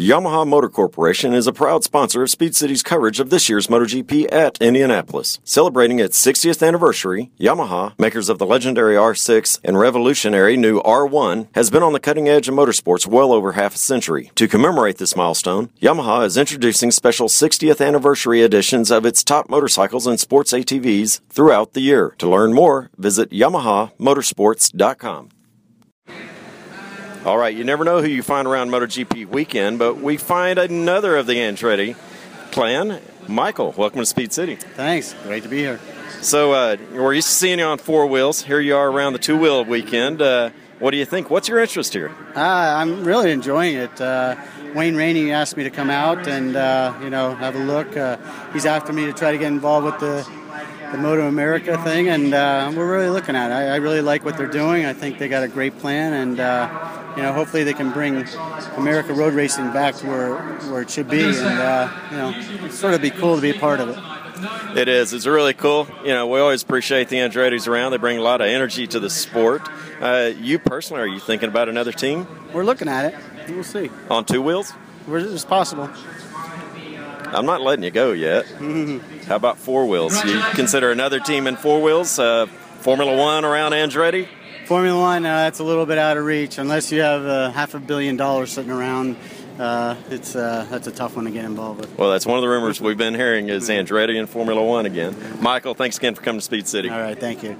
Yamaha Motor Corporation is a proud sponsor of Speed City's coverage of this year's MotoGP at Indianapolis. Celebrating its 60th anniversary, Yamaha, makers of the legendary R6 and revolutionary new R1, has been on the cutting edge of motorsports well over half a century. To commemorate this milestone, Yamaha is introducing special 60th anniversary editions of its top motorcycles and sports ATVs throughout the year. To learn more, visit YamahaMotorsports.com. All right, you never know who you find around MotoGP weekend, but we find another of the Andretti clan. Michael, welcome to Speed City. Thanks. Great to be here. So, uh, we're used to seeing you on four wheels. Here you are around the two wheel weekend. Uh, what do you think? What's your interest here? Uh, I'm really enjoying it. Uh, Wayne Rainey asked me to come out and uh, you know have a look. Uh, he's after me to try to get involved with the the Moto America thing, and uh, we're really looking at it. I, I, really like what they're doing. I think they got a great plan, and uh, you know, hopefully they can bring America road racing back to where where it should be, and uh, you know, sort of be cool to be a part of it. It is. It's really cool. You know, we always appreciate the Andretti's around. They bring a lot of energy to the sport. Uh, you personally, are you thinking about another team? We're looking at it. We'll see. On two wheels? It's possible. I'm not letting you go yet. How about four wheels? You consider another team in four wheels? Uh, Formula One around Andretti? Formula One, uh, that's a little bit out of reach. Unless you have uh, half a billion dollars sitting around, uh, it's uh, that's a tough one to get involved with. Well, that's one of the rumors we've been hearing is Andretti in Formula One again. Michael, thanks again for coming to Speed City. All right, thank you.